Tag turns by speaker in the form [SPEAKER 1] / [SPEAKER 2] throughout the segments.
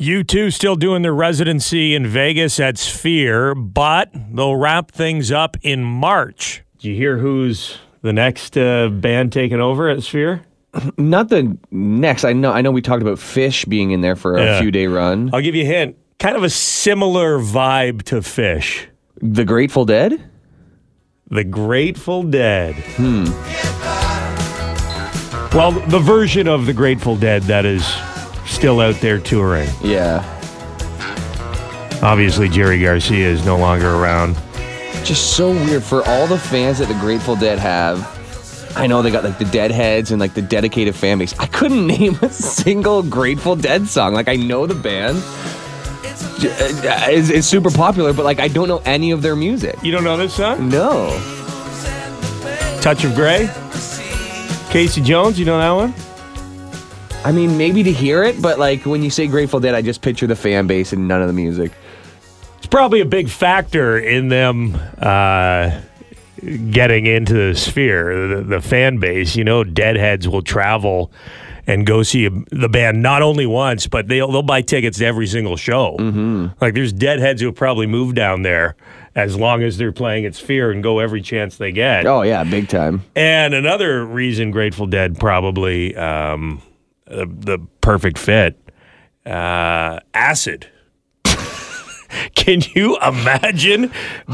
[SPEAKER 1] U2 still doing their residency in Vegas at Sphere, but they'll wrap things up in March. Do you hear who's the next uh, band taking over at Sphere?
[SPEAKER 2] Not the next. I know. I know. We talked about Phish being in there for a
[SPEAKER 1] Yeah.
[SPEAKER 2] few day run.
[SPEAKER 1] I'll give you a hint. Kind of a similar vibe to Phish.
[SPEAKER 2] The Grateful Dead.
[SPEAKER 1] The Grateful Dead. Hmm. Well, the version of the Grateful Dead that is still out there touring.
[SPEAKER 2] Yeah.
[SPEAKER 1] Obviously, Jerry Garcia is no longer around.
[SPEAKER 2] Just so weird for all the fans that the Grateful Dead have. I know they got like the Deadheads and like the dedicated fan base. I couldn't name a single Grateful Dead song. Like I know the band. It's, it's super popular, but like I don't know any of their music.
[SPEAKER 1] You don't know this song?
[SPEAKER 2] No.
[SPEAKER 1] Touch of Grey? Casey Jones, you know that one?
[SPEAKER 2] I mean, maybe to hear it, but like when you say Grateful Dead, I just picture the fan base and none of the music.
[SPEAKER 1] It's probably a big factor in them uh, getting into the sphere, the, the fan base. You know, Deadheads will travel and go see a, the band not only once, but they'll they'll buy tickets to every single show. Mm-hmm. Like there's Deadheads who will probably move down there as long as they're playing at Sphere and go every chance they get.
[SPEAKER 2] Oh yeah, big time.
[SPEAKER 1] And another reason Grateful Dead probably um, the, the perfect fit, uh, acid. Can you imagine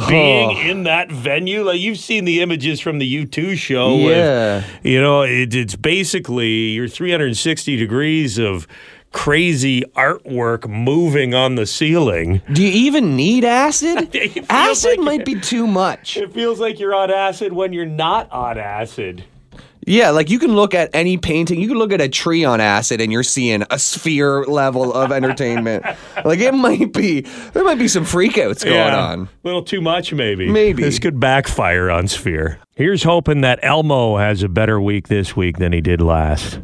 [SPEAKER 1] being in that venue? Like you've seen the images from the U2 show.
[SPEAKER 2] Yeah.
[SPEAKER 1] With, you know, it, it's basically your 360 degrees of crazy artwork moving on the ceiling.
[SPEAKER 2] Do you even need acid? Acid
[SPEAKER 1] like-
[SPEAKER 2] might be too much.
[SPEAKER 1] It feels like you're on acid when you're not on acid.
[SPEAKER 2] Yeah, like you can look at any painting, you can look at a tree on acid and you're seeing a sphere level of entertainment. like it might be, there might be some freakouts going on.
[SPEAKER 1] A little too much, maybe.
[SPEAKER 2] Maybe.
[SPEAKER 1] This could backfire on Sphere. Here's hoping that Elmo has a better week this week than he did last.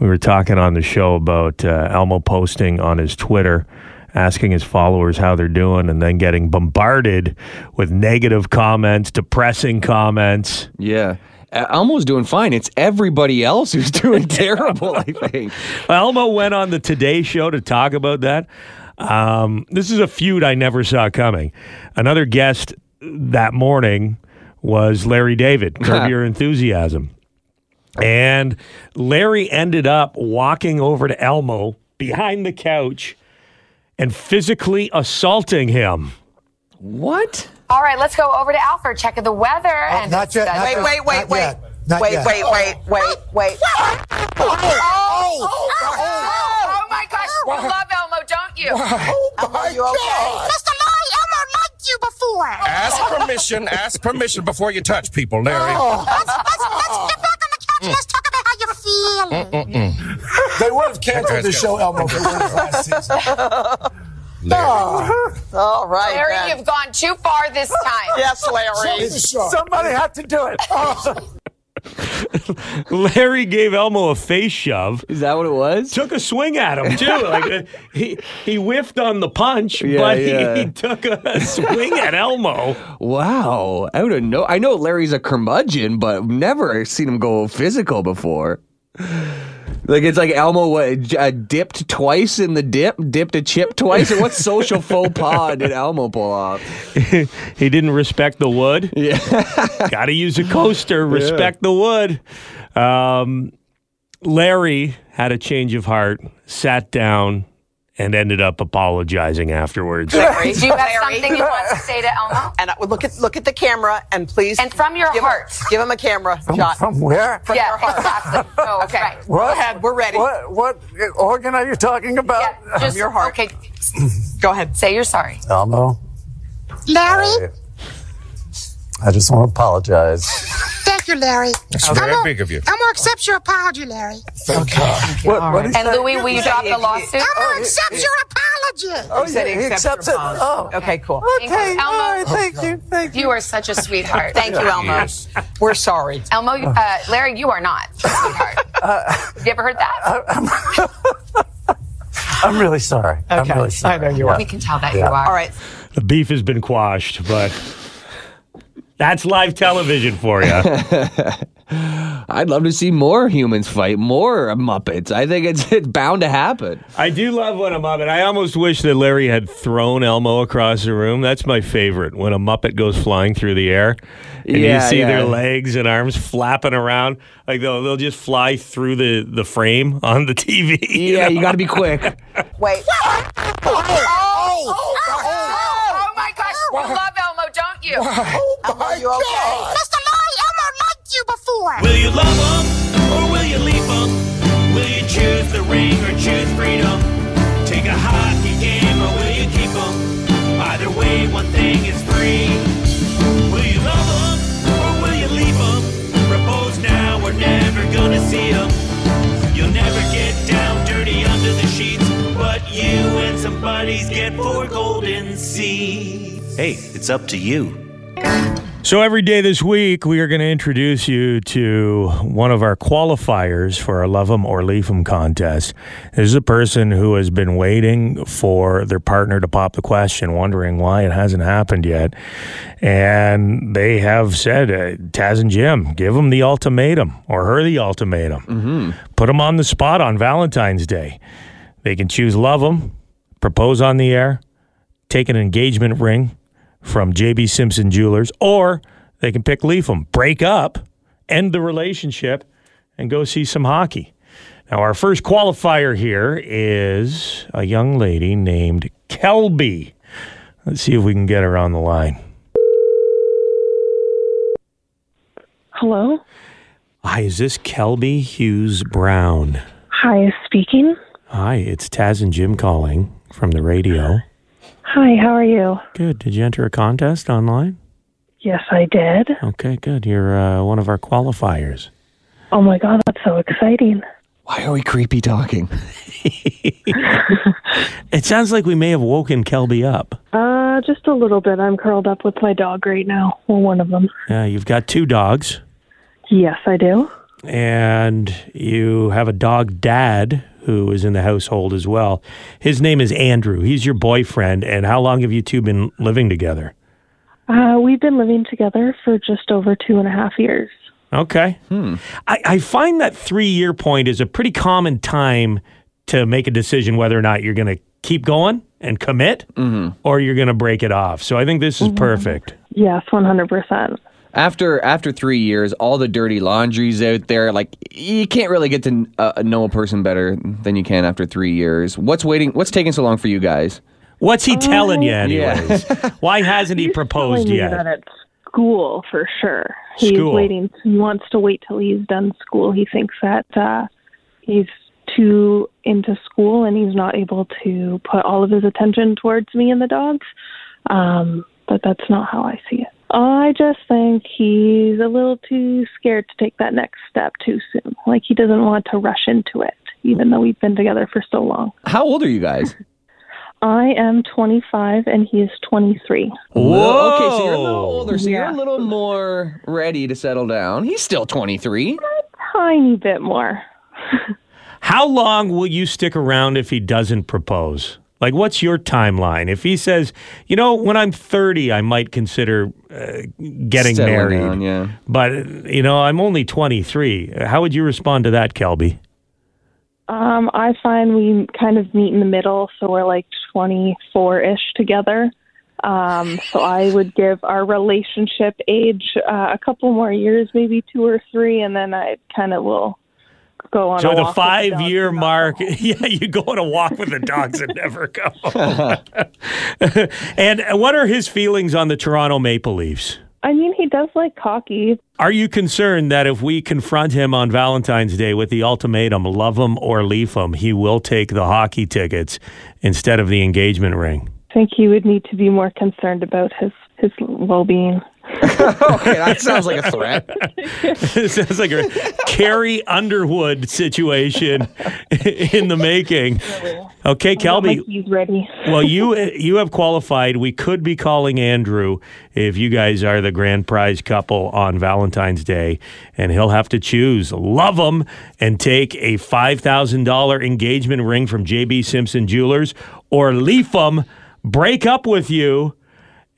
[SPEAKER 1] We were talking on the show about uh, Elmo posting on his Twitter, asking his followers how they're doing, and then getting bombarded with negative comments, depressing comments.
[SPEAKER 2] Yeah. Elmo's doing fine. It's everybody else who's doing terrible, I think.
[SPEAKER 1] Elmo went on the Today Show to talk about that. Um, this is a feud I never saw coming. Another guest that morning was Larry David, Curb Your Enthusiasm. And Larry ended up walking over to Elmo behind the couch and physically assaulting him.
[SPEAKER 2] What?
[SPEAKER 3] All right, let's go over to Al for a check of the weather. Oh, and
[SPEAKER 4] not yet, not
[SPEAKER 3] Wait,
[SPEAKER 4] yet.
[SPEAKER 3] wait,
[SPEAKER 5] Wait, wait,
[SPEAKER 4] Not
[SPEAKER 5] wait.
[SPEAKER 4] yet.
[SPEAKER 5] Wait,
[SPEAKER 4] yet.
[SPEAKER 5] wait, wait, wait, wait.
[SPEAKER 3] Oh, oh, oh, oh my gosh, you love Elmo, don't you?
[SPEAKER 5] Elmo, you okay?
[SPEAKER 6] Mr. Larry, Elmo liked you before.
[SPEAKER 7] Ask permission. Ask permission before you touch people, Larry.
[SPEAKER 6] Let's, let's, let's get back on the couch and let's talk about how you're feeling. Mm, mm, mm.
[SPEAKER 4] They would have canceled the show, Elmo, if it was last season.
[SPEAKER 5] All right.
[SPEAKER 3] Larry,
[SPEAKER 5] then.
[SPEAKER 3] you've gone too far this time.
[SPEAKER 5] Yes, Larry.
[SPEAKER 4] Somebody had to do it.
[SPEAKER 1] Larry gave Elmo a face shove.
[SPEAKER 2] Is that what it was?
[SPEAKER 1] took a swing at him too. Like uh, he he whiffed on the punch,
[SPEAKER 2] Yeah,
[SPEAKER 1] but
[SPEAKER 2] yeah.
[SPEAKER 1] he, he took a swing at Elmo.
[SPEAKER 2] Wow. Out of no, I know Larry's a curmudgeon, but I've never seen him go physical before. Like it's like Elmo what, uh, dipped twice in the dip, dipped a chip twice. What social faux pas did Elmo pull off?
[SPEAKER 1] He didn't respect the wood.
[SPEAKER 2] Yeah.
[SPEAKER 1] Got to use a coaster. Respect the wood. Um, Larry had a change of heart, sat down, and ended up apologizing afterwards.
[SPEAKER 3] Larry, do you have
[SPEAKER 5] Larry.
[SPEAKER 3] something you want to say to Elmo?
[SPEAKER 5] And I, look at look at the camera and please
[SPEAKER 3] And from your
[SPEAKER 5] give
[SPEAKER 3] heart.
[SPEAKER 5] Him, give him a camera shot.
[SPEAKER 4] From where?
[SPEAKER 5] From
[SPEAKER 3] yeah,
[SPEAKER 5] your heart.
[SPEAKER 3] exactly. Oh,
[SPEAKER 5] Okay.
[SPEAKER 3] right.
[SPEAKER 5] Go ahead. We're ready.
[SPEAKER 4] What, what organ are you talking about?
[SPEAKER 3] Yeah, just
[SPEAKER 5] your heart.
[SPEAKER 3] Okay,
[SPEAKER 5] Go ahead.
[SPEAKER 3] say you're sorry.
[SPEAKER 4] Elmo,
[SPEAKER 6] Larry,
[SPEAKER 4] I just want to apologize.
[SPEAKER 6] Thank you, Larry.
[SPEAKER 7] That's very big of you.
[SPEAKER 6] Elmo accepts your apology, Larry.
[SPEAKER 4] Thank God. What, what he
[SPEAKER 3] And
[SPEAKER 4] said-
[SPEAKER 3] Louis, will you drop the lawsuit?
[SPEAKER 6] Elmo accepts your apology.
[SPEAKER 4] Oh,
[SPEAKER 5] He said he
[SPEAKER 4] he
[SPEAKER 5] accepts
[SPEAKER 4] accepts it. Oh,
[SPEAKER 5] Okay, cool.
[SPEAKER 4] okay.
[SPEAKER 3] Elmo.
[SPEAKER 4] All right, thank you. Thank you.
[SPEAKER 3] You are such a sweetheart.
[SPEAKER 5] Thank you, Elmo. We're sorry.
[SPEAKER 3] Elmo, uh, Larry, you are not a sweetheart. Have you ever heard that?
[SPEAKER 4] I'm really sorry. I'm really sorry.
[SPEAKER 5] I know you are.
[SPEAKER 3] we can tell that you are.
[SPEAKER 5] All right.
[SPEAKER 1] The beef has been quashed, but that's live television for you.
[SPEAKER 2] I'd love to see more humans fight, more Muppets. I think it's, it's bound to happen.
[SPEAKER 1] I do love when a Muppet. I almost wish that Larry had thrown Elmo across the room. That's my favorite. When a Muppet goes flying through the air, and
[SPEAKER 2] Yeah,
[SPEAKER 1] you see
[SPEAKER 2] yeah.
[SPEAKER 1] their legs and arms flapping around, like they'll they'll just fly through the the frame on the TV. you
[SPEAKER 2] Yeah,
[SPEAKER 1] know?
[SPEAKER 2] you got to be quick.
[SPEAKER 5] Wait.
[SPEAKER 3] Oh my gosh, you love Elmo, don't you?
[SPEAKER 5] Elmo, oh you okay?
[SPEAKER 6] Mr. Larry, Elmo liked you before.
[SPEAKER 8] Will you love them or will you leave them? Will you choose the ring or choose freedom? Take a hockey game or will you keep them? Either way, one thing is free. Will you love them or will you leave them? Propose now, we're never gonna see them. You'll never get down dirty under the sheets, but you and some buddies get four golden seeds. Hey, it's up to you.
[SPEAKER 1] So every day this week, we are going to introduce you to one of our qualifiers for our Love 'em or Leave 'em contest. This is a person who has been waiting for their partner to pop the question, wondering why it hasn't happened yet. And they have said, uh, Taz and Jim, give them the ultimatum or her the ultimatum. Put them on the spot on Valentine's Day. They can choose love them, propose on the air, take an engagement ring from JB Simpson Jewelers, or they can pick leave them, break up, end the relationship, and go see some hockey. Now, our first qualifier here is a young lady named Kelby. Let's see if we can get her on the line.
[SPEAKER 9] Hello.
[SPEAKER 1] Hi, is this Kelby Hughes Brown?
[SPEAKER 9] Hi, speaking.
[SPEAKER 1] Hi, it's Taz and Jim calling from the radio.
[SPEAKER 9] Hi, how are you?
[SPEAKER 1] Good. Did you enter a contest online?
[SPEAKER 9] Yes, I did.
[SPEAKER 1] Okay, good. You're uh, one of our qualifiers.
[SPEAKER 9] Oh my god, that's so exciting.
[SPEAKER 2] Why are we creepy talking?
[SPEAKER 1] It sounds like we may have woken Kelby up.
[SPEAKER 9] Uh, just a little bit. I'm curled up with my dog right now. Well, one of them.
[SPEAKER 1] Yeah, you've got two dogs,
[SPEAKER 9] Yes, I do.
[SPEAKER 1] and you have a dog dad who is in the household as well. His name is Andrew. He's your boyfriend. And how long have you two been living together?
[SPEAKER 9] Uh, we've been living together for just over two and a half years.
[SPEAKER 1] Okay. Hmm. I, I find that three year point is a pretty common time to make a decision whether or not you're going to keep going and commit or you're going to break it off. So I think this is perfect.
[SPEAKER 9] Yes, 100%.
[SPEAKER 2] After after three years, all the dirty laundry's out there. Like you can't really get to uh, know a person better than you can after three years. What's waiting? What's taking so long for you guys?
[SPEAKER 1] What's he telling you,
[SPEAKER 2] Yeah.
[SPEAKER 1] anyways? Why hasn't he proposed
[SPEAKER 9] Telling me
[SPEAKER 1] yet?
[SPEAKER 9] that at school for sure. He's
[SPEAKER 1] School.
[SPEAKER 9] waiting. He wants to wait till he's done school. He thinks that uh, he's too into school and he's not able to put all of his attention towards me and the dogs. Um, but that's not how I see it. I just think he's a little too scared to take that next step too soon. Like he doesn't want to rush into it, even though we've been together for so long.
[SPEAKER 2] How old are you guys?
[SPEAKER 9] I am 25 and he is 23.
[SPEAKER 2] Whoa. Okay, so you're a little older, so you're
[SPEAKER 9] Yeah.
[SPEAKER 2] a little more ready to settle down. He's still 23.
[SPEAKER 9] A Tiny bit more.
[SPEAKER 1] How long will you stick around if he doesn't propose? Like, what's your timeline? If he says, you know, when I'm 30, I might consider uh, getting
[SPEAKER 2] Settling
[SPEAKER 1] married.
[SPEAKER 2] down, yeah.
[SPEAKER 1] But, you know, I'm only 23. How would you respond to that, Kelby?
[SPEAKER 9] Um, I find we kind of meet in the middle, so we're like 24 ish together. Um, so I would give our relationship age uh, a couple more years, maybe two or three, and then I kind of will go on.
[SPEAKER 1] So
[SPEAKER 9] a
[SPEAKER 1] the
[SPEAKER 9] walk with
[SPEAKER 1] five
[SPEAKER 9] dogs
[SPEAKER 1] year mark, yeah, you go on a walk with the dogs and never come home. and what are his feelings on the Toronto Maple Leafs?
[SPEAKER 9] I mean, he does like hockey.
[SPEAKER 1] Are you concerned that if we confront him on Valentine's Day with the ultimatum, love him or leave him, he will take the hockey tickets instead of the engagement ring?
[SPEAKER 9] I think he would need to be more concerned about his his well being.
[SPEAKER 2] Okay, that sounds like a threat.
[SPEAKER 1] it sounds like a Carrie Underwood situation in the making. Okay, Kelby.
[SPEAKER 9] He's ready.
[SPEAKER 1] Well, you you have qualified. We could be calling Andrew if you guys are the grand prize couple on Valentine's Day, and he'll have to choose love him and take a five thousand dollar engagement ring from JB Simpson Jewelers, or leave him, break up with you,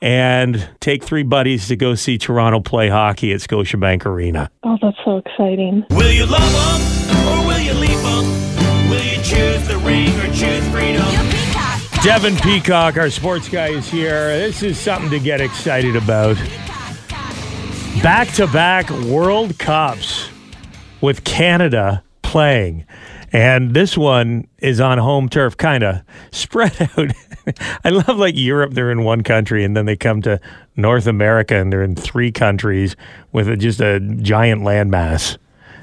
[SPEAKER 1] and take three buddies to go see Toronto play hockey at Scotiabank Arena.
[SPEAKER 9] Oh, that's so exciting.
[SPEAKER 8] Will you love them or will you leave them? Will you choose the ring or choose freedom?
[SPEAKER 1] Devin Peacock, our sports guy, is here. This is something to get excited about. Back to back World Cups with Canada playing. And this one is on home turf, kind of spread out. I love like Europe, they're in one country, and then they come to North America and they're in three countries with a, just a giant landmass.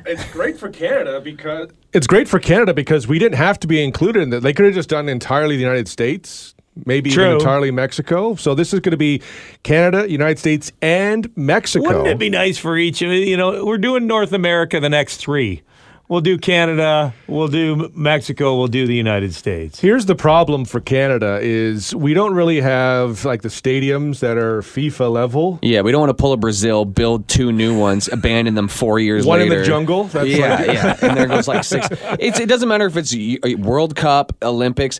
[SPEAKER 10] It's great for Canada because it's great for Canada because we didn't have to be included in that. They could have just done entirely the United States, maybe
[SPEAKER 1] True.
[SPEAKER 10] even entirely Mexico. So this is going to be Canada, United States, and Mexico.
[SPEAKER 1] Wouldn't it be nice for each of you know, we're doing North America the next three. We'll do Canada, we'll do Mexico, we'll do the United States.
[SPEAKER 10] Here's the problem for Canada is we don't really have like the stadiums that are FIFA level.
[SPEAKER 2] Yeah, we don't want to pull a Brazil, build two new ones, abandon them four years
[SPEAKER 10] One in the jungle. That's
[SPEAKER 2] yeah,
[SPEAKER 10] like-
[SPEAKER 2] yeah, and there goes like six. It's, it doesn't matter if it's World Cup, Olympics.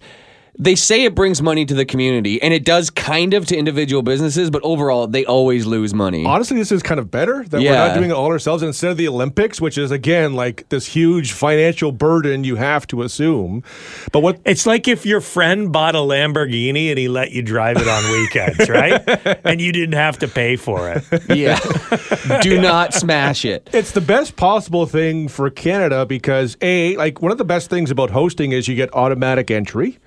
[SPEAKER 2] They say it brings money to the community, and it does kind of to individual businesses, but overall, they always lose money.
[SPEAKER 10] Honestly, this is kind of better that we're not doing it all ourselves instead of the Olympics, which is again like this huge financial burden you have to assume. But what
[SPEAKER 1] It's like if your friend bought a Lamborghini and he let you drive it on weekends, right? and you didn't have to pay for it.
[SPEAKER 2] Yeah, do not smash it.
[SPEAKER 10] It's the best possible thing for Canada because a like one of the best things about hosting is you get automatic entry.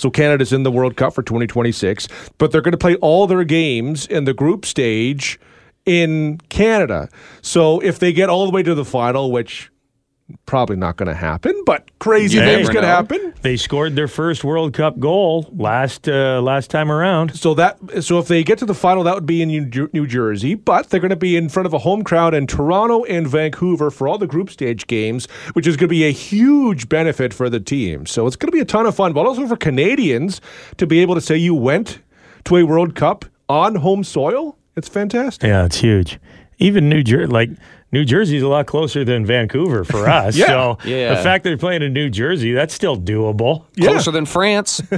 [SPEAKER 10] So Canada's in the World Cup for 2026, but they're going to play all their games in the group stage in Canada. So if they get all the way to the final, which probably not going to happen, but crazy things can
[SPEAKER 2] know.
[SPEAKER 10] happen.
[SPEAKER 1] They scored their first World Cup goal last uh, last time around.
[SPEAKER 10] So that so if they get to the final, that would be in New, New Jersey, but they're going to be in front of a home crowd in Toronto and Vancouver for all the group stage games, which is going to be a huge benefit for the team. So it's going to be a ton of fun, but also for Canadians to be able to say you went to a World Cup on home soil. It's fantastic.
[SPEAKER 1] Yeah, it's huge. Even New Jersey, like New Jersey's a lot closer than Vancouver for us.
[SPEAKER 10] Yeah.
[SPEAKER 1] So
[SPEAKER 2] Yeah.
[SPEAKER 1] the fact they're playing in New Jersey, that's still doable.
[SPEAKER 2] Closer than France.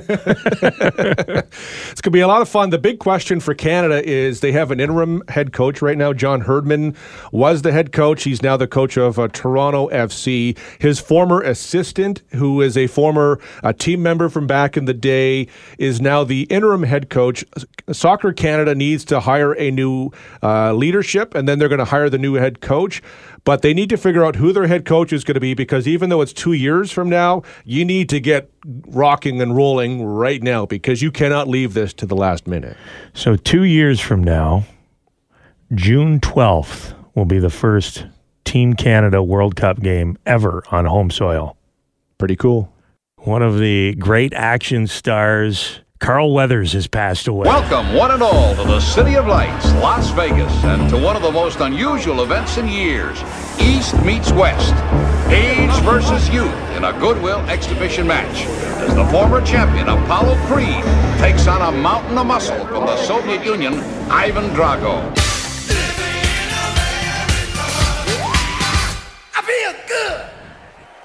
[SPEAKER 10] It's going to be a lot of fun. The big question for Canada is they have an interim head coach right now. John Herdman was the head coach. He's now the coach of uh, Toronto FC. His former assistant, who is a former uh, team member from back in the day, is now the interim head coach. Soccer Canada needs to hire a new uh, leadership, and then they're going to hire the new head coach. But they need to figure out who their head coach is going to be because even though it's two years from now, you need to get rocking and rolling right now because you cannot leave this to the last minute.
[SPEAKER 1] So two years from now, June 12th will be the first Team Canada World Cup game ever on home soil.
[SPEAKER 10] Pretty cool.
[SPEAKER 1] One of the great action stars, Carl Weathers, has passed away.
[SPEAKER 11] Welcome, one and all, to the City of Lights, Las Vegas, and to one of the most unusual events in years East meets West. Age versus youth in a Goodwill exhibition match as the former champion Apollo Creed takes on a mountain of muscle from the Soviet Union, Ivan Drago.
[SPEAKER 8] I feel good.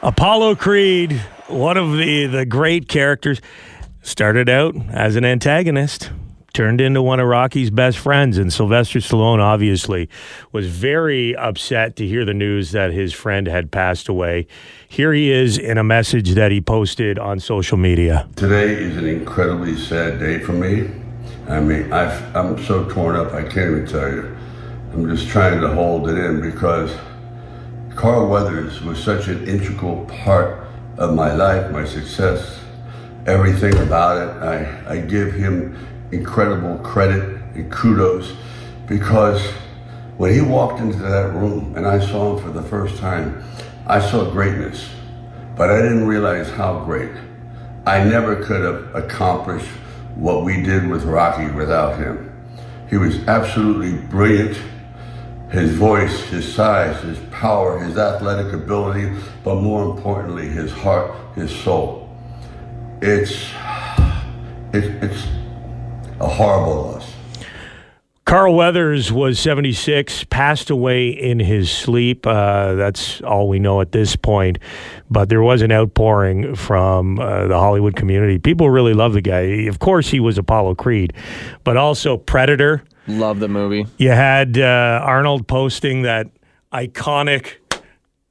[SPEAKER 1] Apollo Creed, one of the, the great characters, started out as an antagonist, turned into one of Rocky's best friends. And Sylvester Stallone, obviously, was very upset to hear the news that his friend had passed away. Here he is in a message that he posted on social media.
[SPEAKER 12] Today is an incredibly sad day for me. I mean, I've, I'm so torn up, I can't even tell you. I'm just trying to hold it in because Carl Weathers was such an integral part of my life, my success, everything about it. I, I give him incredible credit and kudos because when he walked into that room and I saw him for the first time, I saw greatness, but I didn't realize how great. I never could have accomplished what we did with Rocky without him. He was absolutely brilliant. His voice, his size, his power, his athletic ability, but more importantly, his heart, his soul. It's, it, it's a horrible loss.
[SPEAKER 1] Carl Weathers was 76, passed away in his sleep. Uh, that's all we know at this point. But there was an outpouring from uh, the Hollywood community. People really love the guy. Of course, he was Apollo Creed, but also Predator.
[SPEAKER 2] Love the movie.
[SPEAKER 1] You had uh, Arnold posting that iconic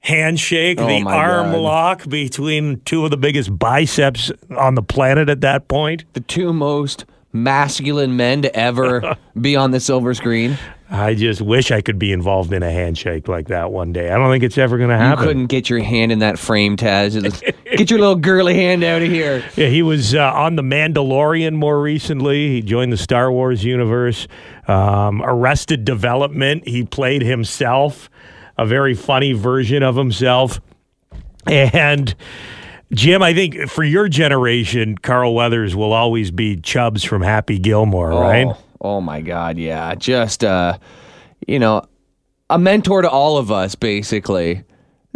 [SPEAKER 1] handshake,
[SPEAKER 2] Oh
[SPEAKER 1] the arm
[SPEAKER 2] God.
[SPEAKER 1] lock between two of the biggest biceps on the planet at that point.
[SPEAKER 2] The two most masculine men to ever be on the silver screen.
[SPEAKER 1] I just wish I could be involved in a handshake like that one day. I don't think it's ever going to happen.
[SPEAKER 2] You couldn't get your hand in that frame, Taz. Get your little girly hand out of here.
[SPEAKER 1] Yeah, he was uh, on The Mandalorian more recently. He joined the Star Wars universe. Um, Arrested Development, he played himself, a very funny version of himself. And Jim, I think for your generation, Carl Weathers will always be Chubbs from Happy Gilmore, right?
[SPEAKER 2] Oh, oh my God, yeah. Just uh, you know, a mentor to all of us, basically.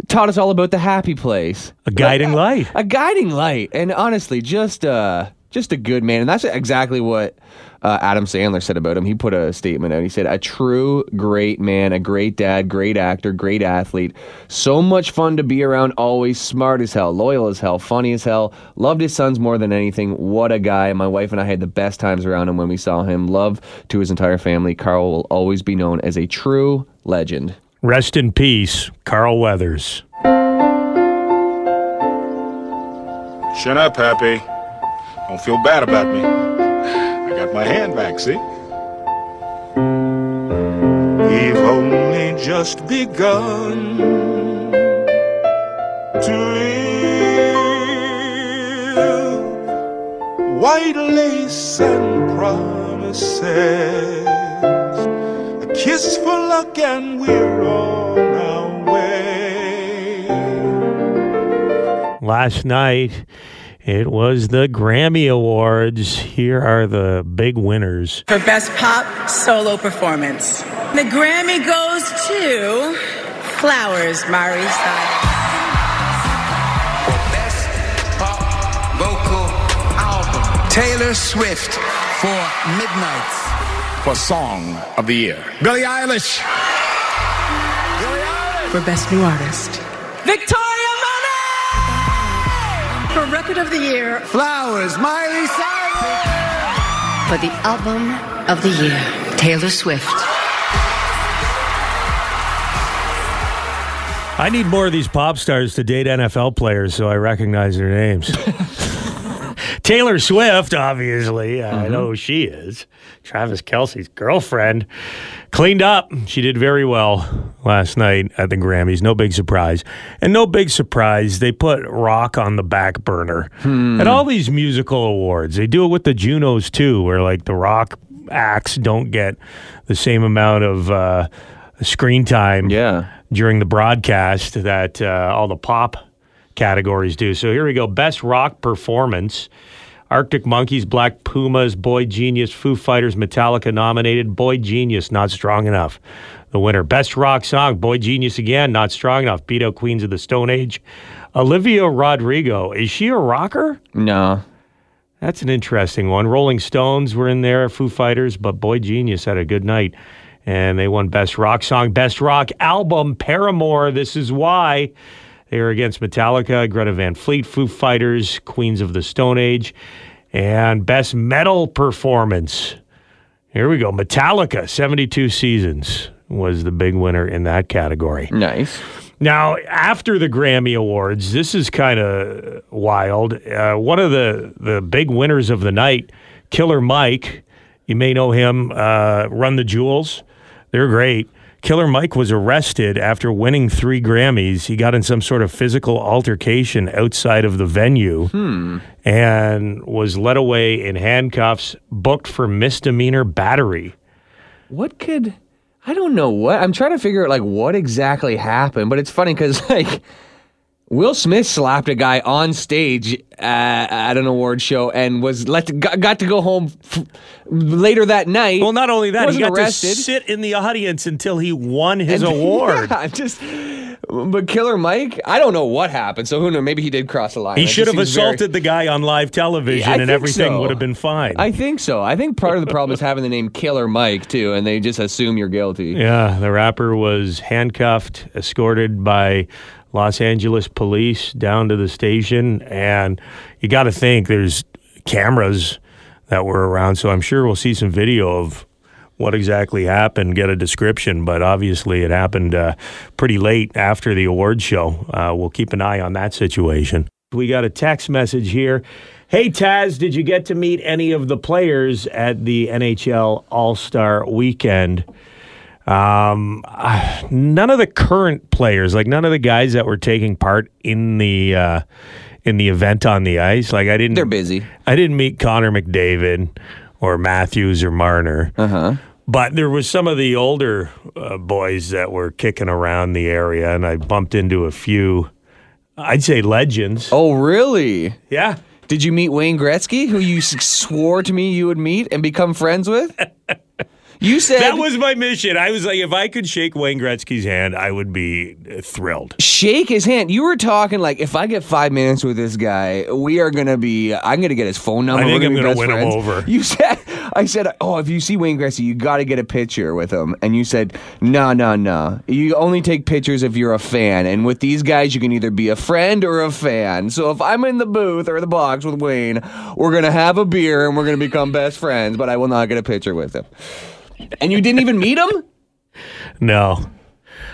[SPEAKER 2] Taught us all about the happy place.
[SPEAKER 1] A guiding light.
[SPEAKER 2] A guiding light. And honestly, just uh just a good man. And that's exactly what uh, Adam Sandler said about him. He put a statement out. He said, A true great man, a great dad, great actor, great athlete. So much fun to be around, always smart as hell, loyal as hell, funny as hell. Loved his sons more than anything. What a guy. My wife and I had the best times around him when we saw him. Love to his entire family. Carl will always be known as a true legend.
[SPEAKER 1] Rest in peace, Carl Weathers.
[SPEAKER 13] Shut up, Happy. Don't feel bad about me. Got my hand back, see? We've only just begun to live. White lace and promises. A kiss for luck, and we're on our way.
[SPEAKER 1] Last night, it was the Grammy Awards. Here are the big winners.
[SPEAKER 14] For Best Pop Solo Performance. The Grammy goes to Flowers, Miley Cyrus.
[SPEAKER 15] For Best Pop Vocal album. Taylor Swift for Midnights.
[SPEAKER 13] For Song of the Year.
[SPEAKER 15] Billie Eilish.
[SPEAKER 14] For Best New Artist. Victoria Monet! For Record of the Year.
[SPEAKER 15] Flowers, Miley Cyrus.
[SPEAKER 16] For the album of the year, Taylor Swift.
[SPEAKER 1] I need more of these pop stars to date NFL players so I recognize their names. Taylor Swift, obviously. I mm-hmm. know who she is. Travis Kelce's girlfriend. Cleaned up. She did very well last night at the Grammys. No big surprise. And no big surprise, they put rock on the back burner. At all these musical awards, they do it with the Junos too, where like the rock acts don't get the same amount of uh, screen time
[SPEAKER 2] yeah.
[SPEAKER 1] during the broadcast that uh, all the pop categories do. So here we go. Best rock performance. Arctic Monkeys, Black Pumas, Boy Genius, Foo Fighters, Metallica nominated. Boy Genius, not strong enough. The winner. Best rock song, Boy Genius again, not strong enough. Beat out Queens of the Stone Age. Olivia Rodrigo, is she a rocker?
[SPEAKER 2] No.
[SPEAKER 1] That's an interesting one. Rolling Stones were in there, Foo Fighters, but Boy Genius had a good night. And they won Best Rock Song, Best Rock Album, Paramore. This is why. They were against Metallica, Greta Van Fleet, Foo Fighters, Queens of the Stone Age, and Best Metal Performance. Here we go. Metallica, 72 Seasons was the big winner in that category.
[SPEAKER 2] Nice.
[SPEAKER 1] Now, after the Grammy Awards, this is kind of wild. Uh, one of the, the big winners of the night, Killer Mike, you may know him, uh, Run the Jewels. They're great. Killer Mike was arrested after winning three Grammys. He got in some sort of physical altercation outside of the venue hmm. and was led away in handcuffs, booked for misdemeanor battery.
[SPEAKER 2] What could I don't know what I'm trying to figure out like what exactly happened, but it's funny because like Will Smith slapped a guy on stage uh, at an award show and was let got, got to go home f- later that night.
[SPEAKER 1] Well, not only that, he got
[SPEAKER 2] arrested.
[SPEAKER 1] to sit in the audience until he won his
[SPEAKER 2] And-
[SPEAKER 1] award.
[SPEAKER 2] Yeah, just But Killer Mike, I don't know what happened. So who knows? Maybe he did cross the line.
[SPEAKER 1] He should have
[SPEAKER 2] seems very-
[SPEAKER 1] assaulted the guy on live television,
[SPEAKER 2] Yeah,
[SPEAKER 1] and everything
[SPEAKER 2] so.
[SPEAKER 1] would have been fine.
[SPEAKER 2] I think so. I think part of the problem is having the name Killer Mike too, and they just assume you're guilty.
[SPEAKER 1] Yeah, the rapper was handcuffed, escorted by Los Angeles police down to the station, and you got to think there's cameras that were around, so I'm sure we'll see some video of what exactly happened, get a description, but obviously it happened uh, pretty late after the award show. Uh, we'll keep an eye on that situation. We got a text message here. Hey Taz, did you get to meet any of the players at the NHL All Star Weekend? Um, uh, none of the current players, like none of the guys that were taking part in the uh, in the event on the ice, like I didn't.
[SPEAKER 2] They're busy.
[SPEAKER 1] I didn't meet Connor McDavid or Matthews or Marner.
[SPEAKER 2] Uh huh.
[SPEAKER 1] But there was some of the older uh, boys that were kicking around the area, and I bumped into a few. I'd say legends.
[SPEAKER 2] Oh, really?
[SPEAKER 1] Yeah.
[SPEAKER 2] Did you meet Wayne Gretzky, who you swore to me you would meet and become friends with? You said
[SPEAKER 1] That was my mission. I was like, if I could shake Wayne Gretzky's hand, I would be thrilled.
[SPEAKER 2] shake his hand. You were talking like, if I get five minutes with this guy, we are gonna be. I'm gonna get his phone number.
[SPEAKER 1] I think I'm gonna win him over.
[SPEAKER 2] You said, I said, oh, if you see Wayne Gretzky, you got to get a picture with him. And you said, no, no, no. You only take pictures if you're a fan. And with these guys, you can either be a friend or a fan. So if I'm in the booth or the box with Wayne, we're gonna have a beer and we're gonna become best friends. But I will not get a picture with him. And you didn't even meet him.
[SPEAKER 1] No.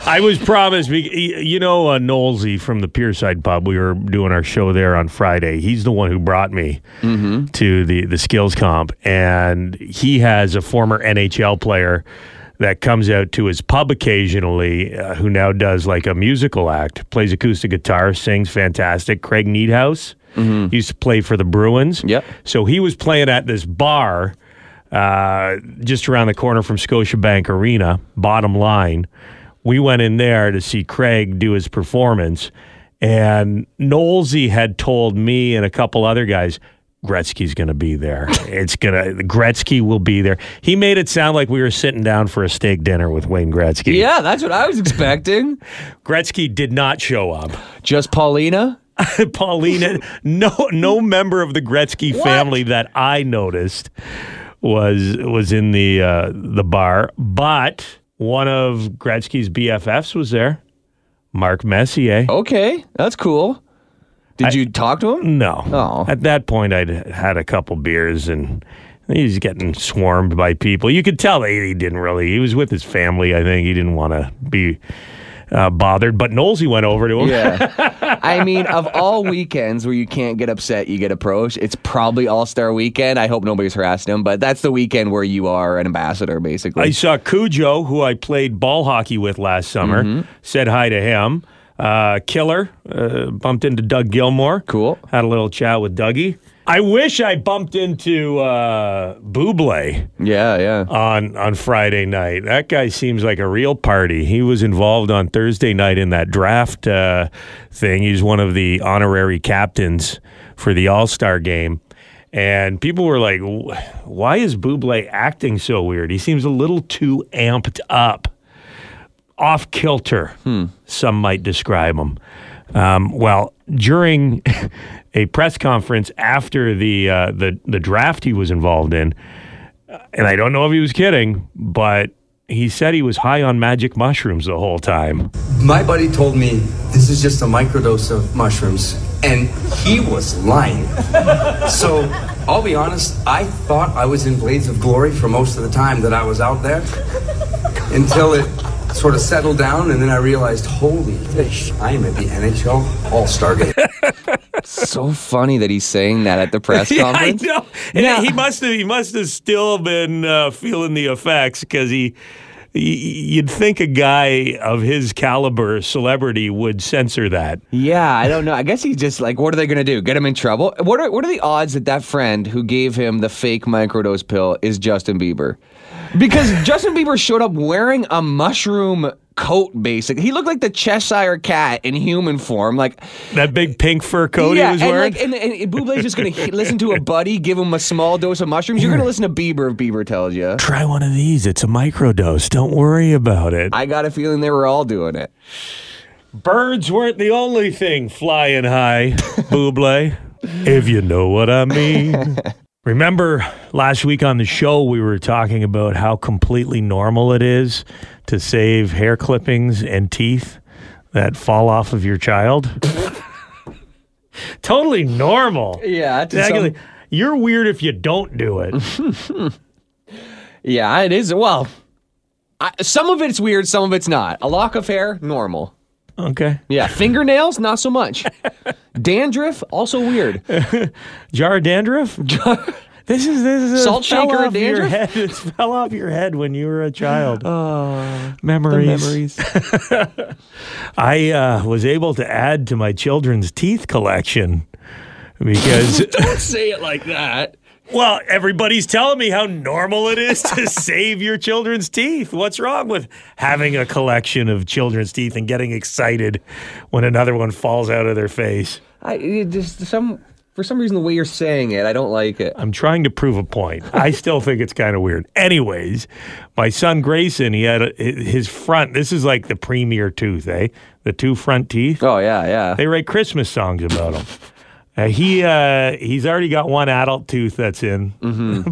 [SPEAKER 1] I was promised, you know, uh, Knowlesy from the Pierside Pub. We were doing our show there on Friday. He's the one who brought me to the the skills comp, and he has a former NHL player that comes out to his pub occasionally, uh, who now does like a musical act, plays acoustic guitar, sings fantastic. Craig Needhouse used to play for the Bruins.
[SPEAKER 2] Yep.
[SPEAKER 1] So he was playing at this bar uh, just around the corner from Scotiabank Arena. Bottom line, we went in there to see Craig do his performance, and Knowlesy had told me and a couple other guys. Gretzky's going to be there. It's going to Gretzky will be there. He made it sound like we were sitting down for a steak dinner with Wayne Gretzky.
[SPEAKER 2] Yeah, that's what I was expecting.
[SPEAKER 1] Gretzky did not show up.
[SPEAKER 2] Just Paulina.
[SPEAKER 1] Paulina, no no member of the Gretzky family that I noticed was was in the uh, the bar, but one of Gretzky's BFFs was there, Mark Messier.
[SPEAKER 2] Okay, that's cool. Did you talk to him?
[SPEAKER 1] No.
[SPEAKER 2] Oh.
[SPEAKER 1] At that point, I'd had a couple beers and he's getting swarmed by people. You could tell he didn't really. He was with his family. I think he didn't want to be uh, bothered. But Knowlesy went over to him.
[SPEAKER 2] Yeah. I mean, of all weekends where you can't get upset, you get approached, it's probably All Star weekend. I hope nobody's harassed him, but that's the weekend where you are an ambassador, basically.
[SPEAKER 1] I saw Cujo, who I played ball hockey with last summer,
[SPEAKER 2] Mm-hmm.
[SPEAKER 1] said hi to him. Uh, Killer uh, bumped into Doug Gilmour.
[SPEAKER 2] Cool.
[SPEAKER 1] Had a little chat with Dougie. I wish I bumped into uh, Bublé
[SPEAKER 2] yeah, yeah.
[SPEAKER 1] on on Friday night. That guy seems like a real party. He was involved on Thursday night in that draft uh, thing. He's one of the honorary captains for the All Star game. And people were like, why is Bublé acting so weird? He seems a little too amped up, off kilter, some might describe him. Um, well, during a press conference after the, uh, the, the draft he was involved in, and I don't know if he was kidding, but he said he was high on magic mushrooms the whole time.
[SPEAKER 17] My buddy told me this is just a microdose of mushrooms, and he was lying. so I'll be honest, I thought I was in Blades of Glory for most of the time that I was out there until it sort of settled down, and then I realized, holy fish, I am at the NHL All Star game.
[SPEAKER 2] so funny that he's saying that at the press
[SPEAKER 1] Yeah, I
[SPEAKER 2] conference.
[SPEAKER 1] know. And he must have he must have still been uh, feeling the effects because he, he you'd think a guy of his caliber, celebrity, would censor that.
[SPEAKER 2] Yeah, I don't know. I guess he's just like, what are they going to do? Get him in trouble? What are what are the odds that that friend who gave him the fake microdose pill is Justin Bieber? Because Justin Bieber showed up wearing a mushroom coat, basically. He looked like the Cheshire cat in human form, like
[SPEAKER 1] that big pink fur coat
[SPEAKER 2] yeah,
[SPEAKER 1] he was
[SPEAKER 2] and
[SPEAKER 1] wearing.
[SPEAKER 2] Like, and, and Bublé's just going to listen to a buddy give him a small dose of mushrooms. You're going to listen to Bieber if Bieber tells you.
[SPEAKER 1] Try one of these. It's a microdose. Don't worry about it.
[SPEAKER 2] I got a feeling they were all doing it.
[SPEAKER 1] Birds weren't the only thing flying high, Bublé, if you know what I mean. Remember last week on the show, we were talking about how completely normal it is to save hair clippings and teeth that fall off of your child? totally normal.
[SPEAKER 2] Yeah,
[SPEAKER 1] Exactly.
[SPEAKER 2] some-
[SPEAKER 1] You're weird if you don't do it.
[SPEAKER 2] Yeah, it is. Well, I, some of it's weird, some of it's not. A lock of hair, normal.
[SPEAKER 1] Okay.
[SPEAKER 2] Yeah, fingernails, not so much. Dandruff, also weird.
[SPEAKER 1] Jar of dandruff? This is this is a
[SPEAKER 2] Salt shaker
[SPEAKER 1] off
[SPEAKER 2] of
[SPEAKER 1] your
[SPEAKER 2] dandruff?
[SPEAKER 1] head. It fell off your head when you were a child.
[SPEAKER 2] Oh,
[SPEAKER 1] memories. I uh, was able to add to my children's teeth collection because
[SPEAKER 2] Don't say it like that.
[SPEAKER 1] Well, everybody's telling me how normal it is to save your children's teeth. What's wrong with having a collection of children's teeth and getting excited when another one falls out of their face?
[SPEAKER 2] I just some for some reason the way you're saying it, I don't like it.
[SPEAKER 1] I'm trying to prove a point. I still think it's kind of weird. Anyways, my son Grayson, he had a, his front. This is like the premier tooth, eh? The two front teeth.
[SPEAKER 2] Oh yeah, yeah.
[SPEAKER 1] They write Christmas songs about him. Uh, he uh, he's already got one adult tooth that's in,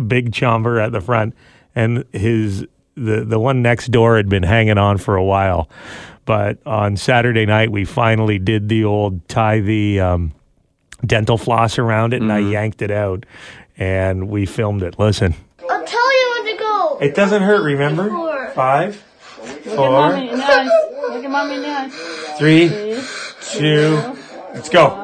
[SPEAKER 1] big chomper at the front, and his the the one next door had been hanging on for a while. But on Saturday night, we finally did the old tie the um, dental floss around it, and I yanked it out, and we filmed it. Listen,
[SPEAKER 6] I'll tell you when to go.
[SPEAKER 1] it doesn't hurt. Remember,
[SPEAKER 6] Four.
[SPEAKER 1] five,
[SPEAKER 6] Look at
[SPEAKER 1] four,
[SPEAKER 6] mommy nuts. Look at mommy nuts.
[SPEAKER 1] three, two, let's go.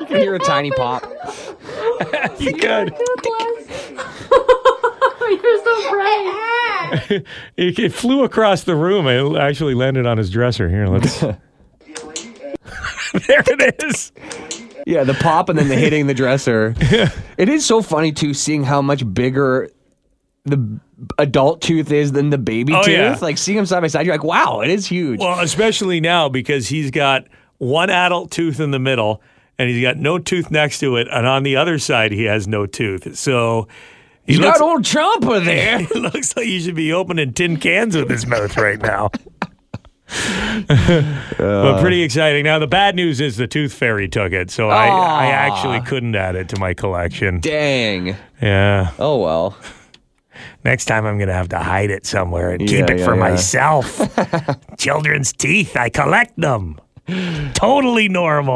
[SPEAKER 2] You can hear a tiny pop.
[SPEAKER 1] you could.
[SPEAKER 6] You're so brave.
[SPEAKER 1] It, it flew across the room. It actually landed on his dresser. Here, let's. there it is.
[SPEAKER 2] Yeah, the pop and then the hitting the dresser. It is so funny too, seeing how much bigger the adult tooth is than the baby
[SPEAKER 1] Oh,
[SPEAKER 2] tooth.
[SPEAKER 1] yeah.
[SPEAKER 2] Like seeing them side by side, you're like, wow, it is huge.
[SPEAKER 1] Well, especially now because he's got one adult tooth in the middle and he's got no tooth next to it, and on the other side he has no tooth. So he
[SPEAKER 2] He's
[SPEAKER 1] looks,
[SPEAKER 2] got old Champa there.
[SPEAKER 1] it looks like he should be opening tin cans with his mouth right now. but pretty exciting. Now the bad news is the tooth fairy took it, so I, I actually couldn't add it to my collection.
[SPEAKER 2] Dang.
[SPEAKER 1] Yeah.
[SPEAKER 2] Oh well.
[SPEAKER 1] Next time I'm gonna have to hide it somewhere and
[SPEAKER 2] Yeah,
[SPEAKER 1] keep it
[SPEAKER 2] yeah,
[SPEAKER 1] for
[SPEAKER 2] yeah.
[SPEAKER 1] myself. Children's teeth, I collect them. Totally normal.